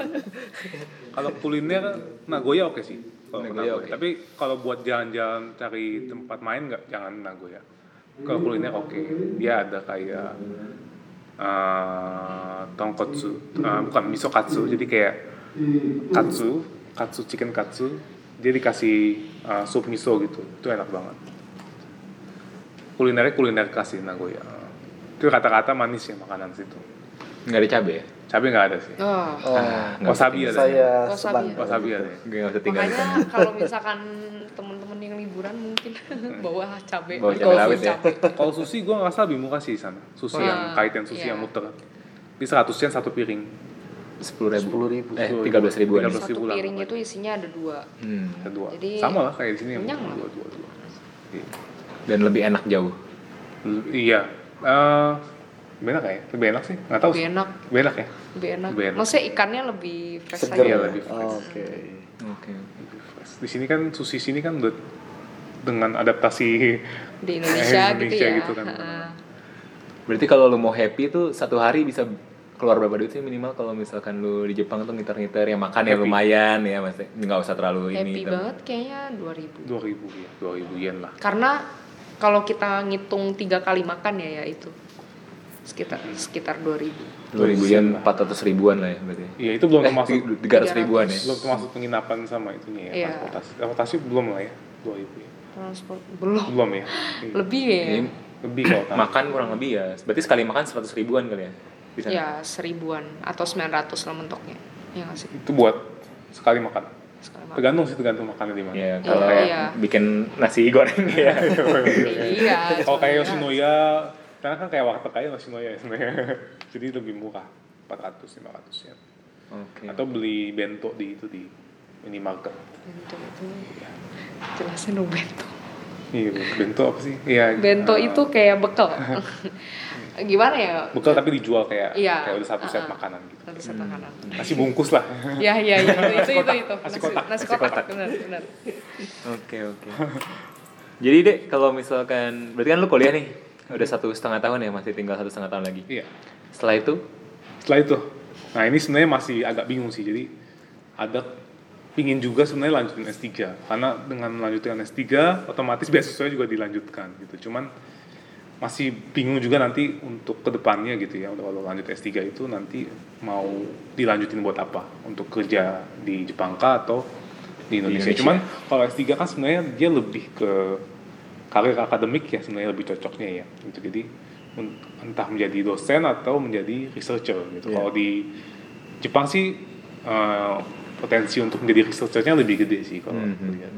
Kalau kuliner Nagoya oke sih. Kalau Nagoya Nagoya. oke. Tapi kalau buat jalan-jalan cari tempat main nggak jangan Nagoya. Kalau kuliner oke. Dia ada kayak eh tonkotsu, Eh, bukan miso katsu. Jadi kayak katsu, katsu chicken katsu. Dia dikasih eh, sup miso gitu. Itu enak banget. Kulinernya kuliner khas sih Nagoya. Itu kata-kata manis ya makanan situ. nggak ada cabe ya Cabai nggak ada sih. Oh. Oh, nggak Wasabi ada. saya Wasabi. Wasabi ada. ya? nggak usah tinggal Makanya kalau misalkan temen-temen yang liburan mungkin bawa cabai. Bawa Kalau cabai rawit ya. cabai. Kalau sushi gue ngerasa lebih murah sih di sana. Sushi yang kaiten sushi iya. yang muter. Di 100 yen satu piring. sepuluh ribu Sepuluh ribu. eh tiga belas ribuan 13 Satu ribu lah. piring itu isinya ada dua. hmm. Ada dua. Jadi, Sama lah kayak di sini. lah. dua, dua, dua. Iya. dan lebih enak jauh Iya. Eh, lebih enak ya? Lebih enak sih? Nggak tahu Lebih sih. enak, Lebih enak ya? lebih enak. Lebih enak. Maksudnya ikannya lebih fresh Seger. Iya, aja. lebih fresh. Oh, Oke. oke Lebih fresh. Di sini kan sushi sini kan udah dengan adaptasi Di Indonesia, gitu Indonesia ya. gitu kan. Heeh. berarti kalau lu mau happy tuh satu hari bisa keluar berapa duit sih minimal kalau misalkan lu di Jepang tuh ngiter-ngiter ya makan ya Happy. lumayan ya maksudnya nggak usah terlalu Happy ini tuh. banget kayaknya 2000. 2000 ya, 2000 yen lah. Karena kalau kita ngitung tiga kali makan ya ya itu sekitar sekitar 2000. dua ribu yen empat ratus ribuan lah ya berarti Iya, itu belum eh termasuk tiga ratus ribuan ya belum termasuk penginapan sama itunya ya, Iya. transportasi. Transportasi belum lah ya, 2000 ya. Transport belum. Belum ya. Lebih ya. Jadi, Lebih kalau makan kurang lebih ya berarti sekali makan seratus ribuan kali ya di sana? ya seribuan atau 900 lah mentoknya ya nggak sih Itu buat sekali makan. Sekali makan. Tergantung sih tergantung makannya di mana. Ya, kalau Iya, iya. bikin nasi goreng ya. iya Kalau kayak sebenarnya. Yoshinoya, karena kan kayak warteg kayak Yoshinoya ya sebenarnya. Jadi lebih murah, 400 500 ya. Oke. Atau beli bento di itu di minimarket. bento itu jelasin dong bento Iya, bento apa sih? Iya. bento eh, itu kayak bekal gimana ya bekal tapi dijual kayak Iya. kayak udah satu set Uh-uh. makanan gitu. satu set makanan Nasi bungkus lah. ya ya ya itu itu itu Nasi kotak. nasi Nasi kotak kotak. benar benar Oke oke. Jadi dek kalau misalkan berarti kan lu kuliah nih udah satu setengah tahun ya masih tinggal satu setengah tahun lagi. Iya. Setelah itu Setelah itu, nah ini sebenarnya masih agak bingung sih. Jadi ada pingin juga sebenarnya lanjutin S3 karena dengan melanjutkan S3 otomatis beasiswa juga dilanjutkan gitu. Cuman masih bingung juga nanti untuk ke depannya gitu ya kalau lanjut S3 itu nanti mau dilanjutin buat apa untuk kerja di Jepang kah atau di Indonesia. Indonesia. Cuman kalau S3 kan sebenarnya dia lebih ke karir akademik ya sebenarnya lebih cocoknya ya gitu. Jadi entah menjadi dosen atau menjadi researcher gitu. Iya. Kalau di Jepang sih eh, potensi untuk menjadi researchernya lebih gede sih kalau Mhm. aku lihat.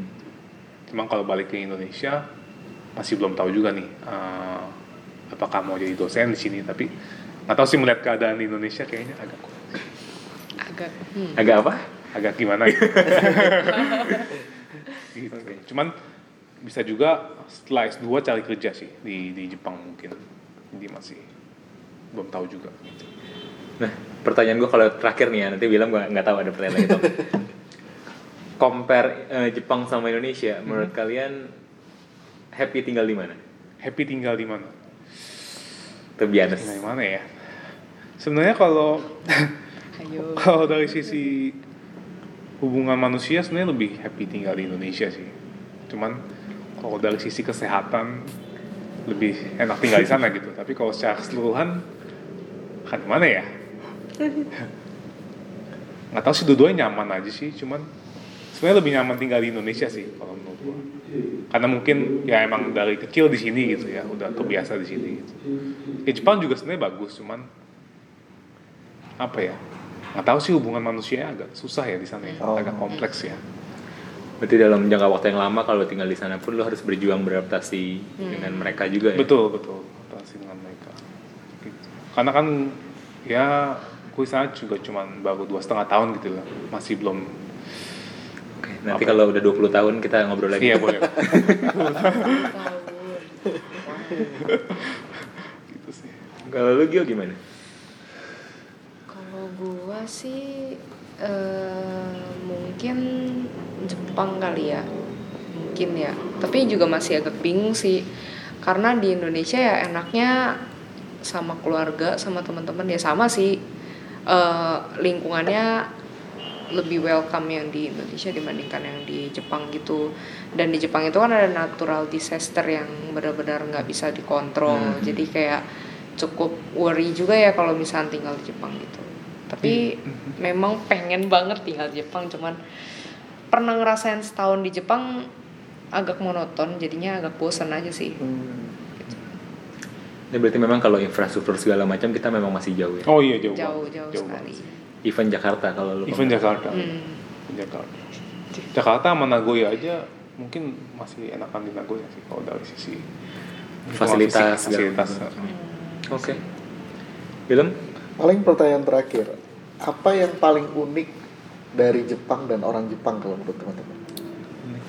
Cuma kalau balik ke Indonesia masih belum tahu juga nih eh, apakah mau jadi dosen di sini tapi nggak tahu sih melihat keadaan di Indonesia kayaknya agak agak hmm. agak apa? agak gimana gitu. Gitu. Cuman bisa juga setelah S2 cari kerja sih di di Jepang mungkin. Jadi masih belum tahu juga gitu. Nah pertanyaan gue kalau terakhir nih ya nanti bilang gue nggak tahu ada pertanyaan lagi tuh. Compare eh, Jepang sama Indonesia, menurut kalian happy tinggal di mana? Happy tinggal di mana? To be honest. Tinggal di mana ya? Sebenarnya kalau ayo kalau dari sisi hubungan manusia sebenarnya lebih happy tinggal di Indonesia sih. Cuman kalau dari sisi kesehatan lebih enak tinggal di sana gitu. Tapi kalau secara keseluruhan kan mana ya? Nggak tahu sih dua-duanya nyaman aja sih. Cuman sebenarnya lebih nyaman tinggal di Indonesia sih kalau menurut gua. Karena mungkin ya emang dari kecil di sini gitu ya, udah terbiasa di sini gitu. Ya Jepang juga sebenarnya bagus, cuman apa ya? Nggak tahu sih hubungan manusia agak susah ya di sana ya, Oh. agak kompleks ya. Berarti dalam jangka waktu yang lama kalau tinggal di sana pun lo harus berjuang beradaptasi dengan mereka juga ya. Betul betul, relasi dengan mereka. Gitu. Karena kan ya gue sana juga cuman baru dua setengah tahun gitu lah, masih belum. Nanti kalau udah 20 tahun kita ngobrol lagi. Iya boleh. gitu sih. Kalau lu Gio gimana? Kalau gua sih eh, mungkin Jepang kali ya, mungkin ya. Tapi juga masih agak bingung sih, karena di Indonesia ya enaknya sama keluarga, sama teman-teman ya sama sih. Eh, lingkungannya lebih welcome yang di Indonesia dibandingkan yang di Jepang gitu. Dan di Jepang itu kan ada natural disaster yang benar-benar nggak bisa dikontrol. Hmm. Jadi kayak cukup worry juga ya kalau misalnya tinggal di Jepang gitu. Tapi memang pengen banget tinggal di Jepang, cuman pernah ngerasain setahun di Jepang agak monoton, jadinya agak bosan aja sih. Hmm. Ini berarti memang kalau infrastruktur segala macam kita memang masih jauh ya. Oh iya jauh. Jauh banget. jauh sekali. banget. Even Jakarta kalau lu Even Jakarta. Hmm. Jakarta. Jakarta sama Nagoya aja mungkin masih enakan di Nagoya sih kalau dari sisi Fasilitas, fasilitas. macam. Oke. Film? Paling pertanyaan terakhir, apa yang paling unik dari Jepang dan orang Jepang kalau menurut teman-teman?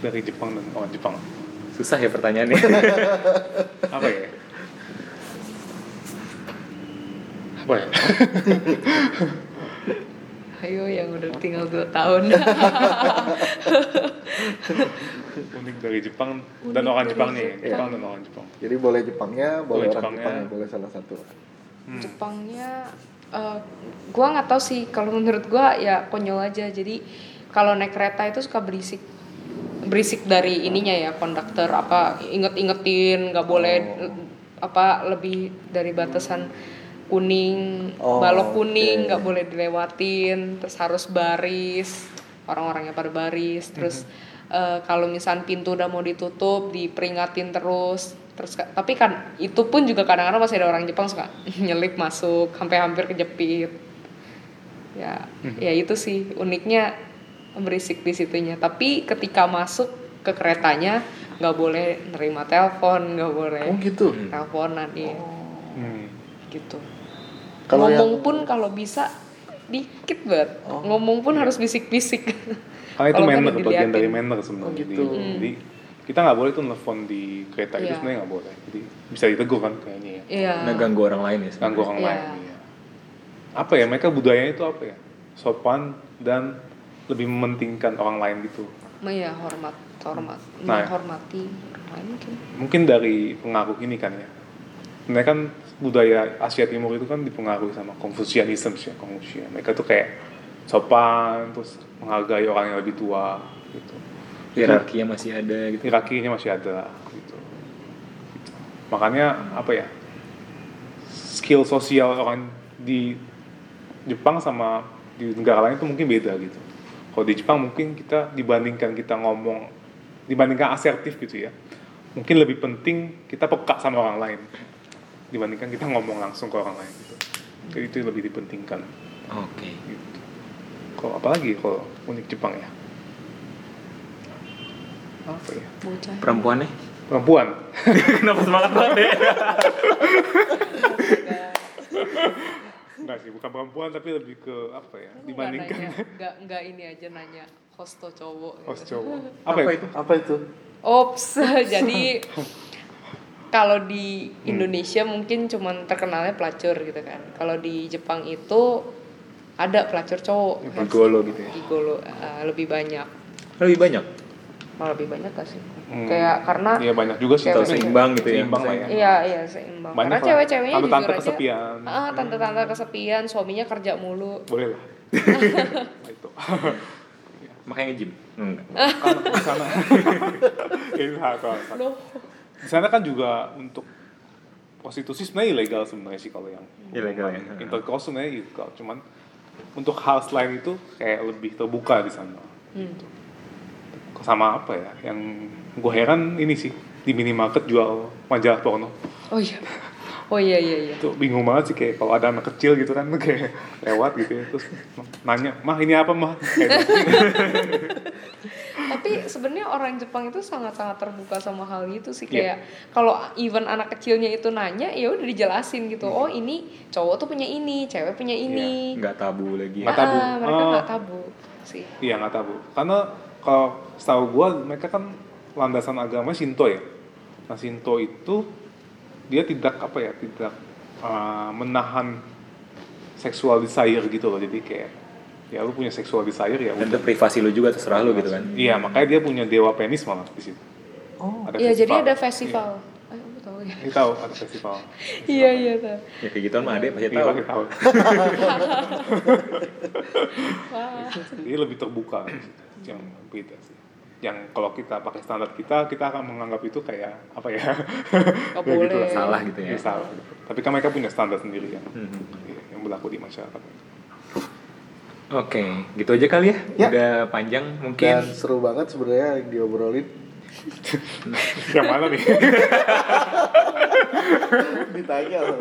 dari Jepang dan orang Jepang. Susah ya pertanyaannya. Apa ya? Apa ya? Ayo yang udah tinggal 2 tahun. Unik dari Jepang dan Unik orang dari Jepang nih, Jepang. Jepang dan orang Jepang. Jadi boleh Jepangnya, boleh, Boleh orang Jepangnya. Jepangnya, boleh salah satu. Hmm. Jepangnya eh, gua nggak tahu sih kalau menurut gua ya konyol aja jadi kalau naik kereta itu suka berisik berisik dari ininya ya konduktor apa inget-ingetin nggak boleh Oh. apa lebih dari batasan kuning Oh, balok kuning nggak boleh dilewatin terus harus baris orang-orangnya pada baris terus eh, kalau misalnya pintu udah mau ditutup diperingatin terus terus tapi kan itu pun juga kadang-kadang masih ada orang Jepang suka nyelip masuk sampai hampir kejepit. Ya ya itu sih uniknya berisik di situnya. Tapi ketika masuk ke keretanya nggak boleh nerima telepon nggak boleh Oh gitu. teleponan iya. Hmm. gitu Kalau ngomong yang- pun kalau bisa dikit banget Oh, ngomong pun harus bisik-bisik Karena itu Kalau nggak manner, bagian diliatin. dari manner sebenarnya. Oh, gitu. Jadi, Hmm. jadi kita nggak boleh tuh nelfon di kereta itu Iya. sebenarnya nggak boleh. Jadi bisa ditegur kan kayaknya ya. iya Nah, ganggu orang lain ya. sebenarnya. Ganggu orang Iya. lain. Iya. Apa ya mereka budayanya itu apa ya? Sopan dan lebih mementingkan orang lain gitu. Iya hormat hormat Nah. menghormati orang lain mungkin Mungkin dari pengaruh ini kan ya. Sebenarnya kan budaya Asia Timur itu kan dipengaruhi sama Confucianism ya, Confucian. Mereka tuh kayak sopan, terus menghargai orang yang lebih tua gitu. Hierarkinya masih ada gitu. hierarkinya masih ada gitu. Gitu. Makanya apa ya? Skill sosial orang di Jepang sama di negara lain itu mungkin beda gitu. Kalau di Jepang mungkin kita dibandingkan kita ngomong dibandingkan asertif gitu ya. Mungkin lebih penting kita peka sama orang lain dibandingkan kita ngomong langsung ke orang lain gitu. Jadi itu lebih dipentingkan Oke. gitu. Kalau apalagi kalau unik Jepang ya? Apa ya? bocah Perempuannya? Perempuan. Kenapa semangat banget ya? Enggak sih, bukan perempuan tapi lebih ke apa ya? Dibandingkan nanya, nggak nggak ini aja nanya hosto cowok gitu. host cowok. Apa, itu? Apa itu? Ops, jadi kalau di Indonesia mungkin cuman terkenalnya pelacur gitu kan. Kalau di Jepang itu ada pelacur cowok. Gigolo gitu ya? Gigolo eh, lebih banyak. Lebih banyak. Malah lebih banyak gak sih? Hmm. Kayak karena Iya banyak juga sih. Tapi- seimbang gitu ya? Seimbang lah ya. Iya iya seimbang. Banyak Karena cewek-ceweknya Tante-tante aja. kesepian. Ah, tante-tante kesepian, suaminya kerja mulu. Boleh lah. Itu. Makanya nge-gym? Enggak. Karena di sana alasan. Loh. Di sana kan juga untuk prostitusi sebenarnya ilegal sebenarnya sih kalau yang Ilegal ya? intercourse sebenarnya ilegal cuman untuk hal selain itu kayak lebih terbuka di sana Hmm. sama apa ya yang gue heran ini sih di minimarket jual majalah porno Oh iya. Oh iya iya iya. itu bingung banget sih kayak kalau ada anak kecil gitu kan kayak lewat gitu ya terus nanya mah ini apa mah kayak gitu. Tapi sebenarnya orang Jepang itu sangat-sangat terbuka sama hal gitu sih Iya. kayak kalau even anak kecilnya itu nanya ya udah dijelasin gitu. Hmm. Oh, ini cowok tuh punya ini, cewek punya ini. Nggak tabu lagi. Nggak tabu. Ah, mereka Oh. nggak tabu sih. iya nggak tahu karena kalau setahu gue mereka kan landasan agama Shinto ya nah Shinto itu dia tidak apa ya tidak uh, menahan seksual desire gitu loh jadi kayak ya lu punya seksual desire ya Dan itu privasi lu juga terserah lu gitu kan. iya makanya dia punya dewa penis malah di situ Oh, ada Iya, jadi ada Iya. festival. Aku tahu ya. Ini tahu ada festival. Iya, iya tahu. Ya kayak gitu mah adek pasti Iya, tahu. pasti tahu. Wah. Jadi lebih terbuka yang beda sih. Yang kalau kita pakai standar kita, kita akan menganggap itu kayak apa ya? Nggak Ya gitu boleh. lah, Salah gitu ya. Ya, salah. Tapi kan mereka punya standar sendiri yang Mhm. yang berlaku di masyarakat. Oke, gitu aja kali ya. Ya. Udah panjang Dan mungkin. seru banget sebenarnya yang diobrolin. yang mana nih? Ditanya loh.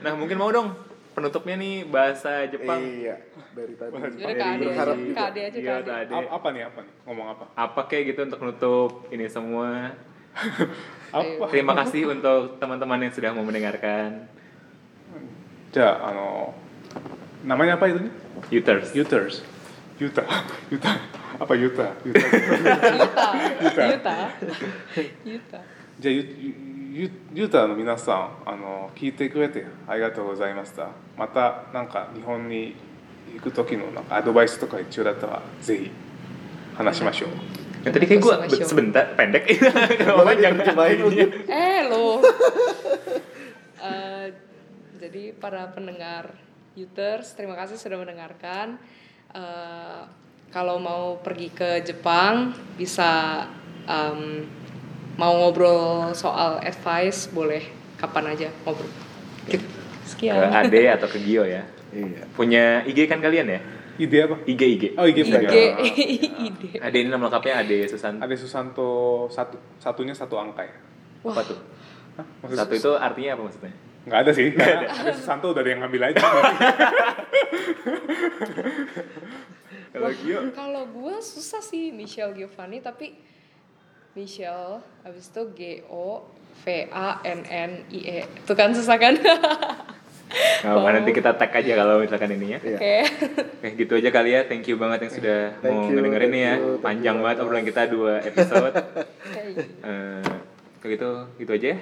Nah, mungkin mau dong penutupnya nih bahasa Jepang. Iya, dari tadi. Jadi ke Ade Berharap aja, juga. ke Ade aja, Iya, Ade. ke Ade. A- apa nih? Apa nih? Ngomong apa? Apa kayak gitu untuk nutup ini semua. Apa? Terima kasih untuk teman-teman yang sudah mau mendengarkan. Ja, ano, namanya apa itu? Uters. Uters. Yuta. Yuta. Apa Yuta? Yuta. Yuta. Yuta. Yuta. Yuta. じゃあゆゆゆゆうたの皆さんあの聞いてくれてありがとうございましたまたなんか日本に行く時のなんかアドバイスとか必要だったらぜひ話しましょう Yang tadi kayak gue Sama show. sebentar pendek. Kenapa Boleh panjang? diterjemahin mungkin. Eh lo. Eh, jadi para pendengar Uters, terima kasih sudah mendengarkan. Eh, kalau mau pergi ke Jepang bisa em, mau ngobrol soal advice boleh kapan aja ngobrol. Ke Sekian. Ade atau ke Gio ya. Iya. Punya IG kan kalian ya? ide apa IG IG. oh IG IG punya ide Ade ini nama lengkapnya Ade Susanto. ada Susanto satu satunya satu angka ya Apa tuh? Hah? Maksud Satu itu artinya apa maksudnya? Nggak ada sih karena ada Susanto udah ada yang ngambil aja Kalau Gio kalau gue susah sih Michelle Giovanni tapi Michelle abis itu G O V A N N I E itu kan susah kan Nah, Oh. nanti kita tag aja kalau misalkan ini ya. Iya. oke Oke, gitu aja kali ya. Thank you banget yang sudah Thank mau you, ngedengerin ya. you, Panjang you banget obrolan kita dua episode. Hey. Eh, kayak gitu, gitu aja. ya.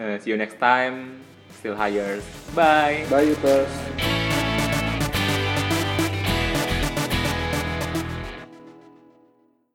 Eh, see you next time still hires. Bye. Bye, Youters.